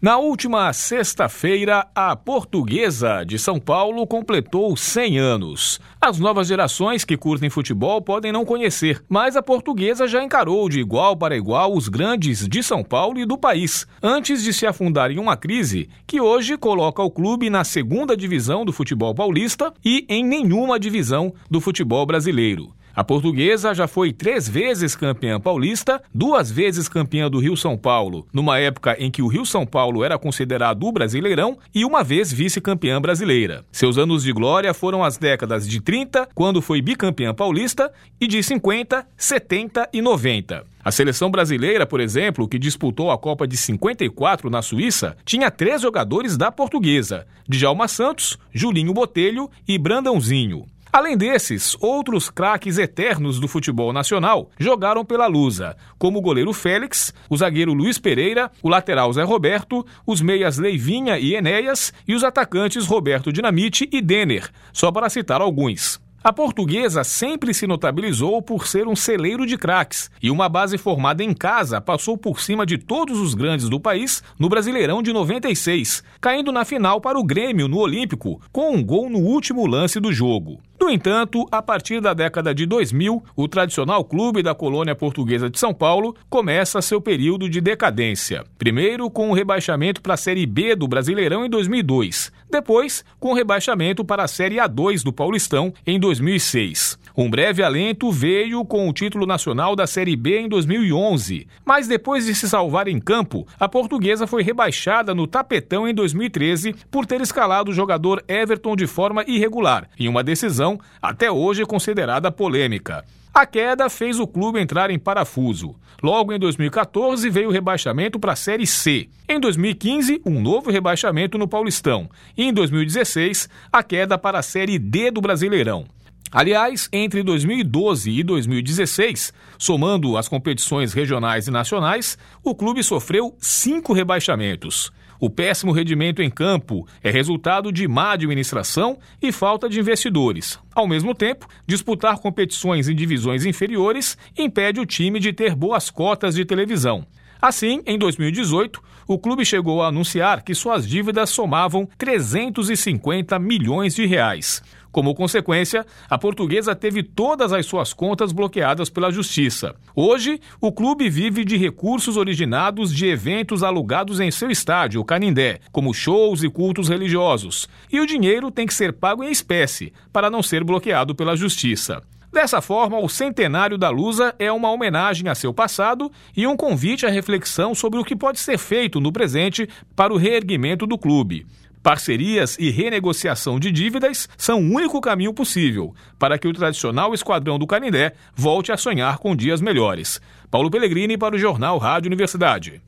Na última sexta-feira, a Portuguesa de São Paulo completou 100 anos. As novas gerações que curtem futebol podem não conhecer, mas a Portuguesa já encarou de igual para igual os grandes de São Paulo e do país, antes de se afundar em uma crise que hoje coloca o clube na segunda divisão do futebol paulista e em nenhuma divisão do futebol brasileiro. A portuguesa já foi três vezes campeã paulista, duas vezes campeã do Rio São Paulo, numa época em que o Rio São Paulo era considerado o brasileirão, e uma vez vice-campeã brasileira. Seus anos de glória foram as décadas de 30, quando foi bicampeã paulista, e de 50, 70 e 90. A seleção brasileira, por exemplo, que disputou a Copa de 54 na Suíça, tinha três jogadores da portuguesa: Djalma Santos, Julinho Botelho e Brandãozinho. Além desses, outros craques eternos do futebol nacional jogaram pela Lusa, como o goleiro Félix, o zagueiro Luiz Pereira, o lateral Zé Roberto, os meias Leivinha e Enéas e os atacantes Roberto Dinamite e Denner, só para citar alguns. A portuguesa sempre se notabilizou por ser um celeiro de craques e uma base formada em casa passou por cima de todos os grandes do país no Brasileirão de 96, caindo na final para o Grêmio no Olímpico com um gol no último lance do jogo. No entanto, a partir da década de 2000, o tradicional clube da colônia portuguesa de São Paulo começa seu período de decadência. Primeiro, com o rebaixamento para a Série B do Brasileirão em 2002. Depois, com o rebaixamento para a Série A2 do Paulistão em 2006. Um breve alento veio com o título nacional da Série B em 2011. Mas depois de se salvar em campo, a portuguesa foi rebaixada no tapetão em 2013 por ter escalado o jogador Everton de forma irregular, em uma decisão até hoje considerada polêmica. A queda fez o clube entrar em parafuso. Logo em 2014 veio o rebaixamento para a Série C. Em 2015, um novo rebaixamento no Paulistão. E em 2016, a queda para a Série D do Brasileirão. Aliás, entre 2012 e 2016, somando as competições regionais e nacionais, o clube sofreu cinco rebaixamentos. O péssimo rendimento em campo é resultado de má administração e falta de investidores. Ao mesmo tempo, disputar competições em divisões inferiores impede o time de ter boas cotas de televisão. Assim, em 2018, o clube chegou a anunciar que suas dívidas somavam 350 milhões de reais. Como consequência, a portuguesa teve todas as suas contas bloqueadas pela justiça. Hoje, o clube vive de recursos originados de eventos alugados em seu estádio, o Canindé, como shows e cultos religiosos. E o dinheiro tem que ser pago em espécie, para não ser bloqueado pela justiça. Dessa forma, o centenário da Lusa é uma homenagem a seu passado e um convite à reflexão sobre o que pode ser feito no presente para o reerguimento do clube. Parcerias e renegociação de dívidas são o único caminho possível para que o tradicional esquadrão do Canindé volte a sonhar com dias melhores. Paulo Pellegrini para o Jornal Rádio Universidade.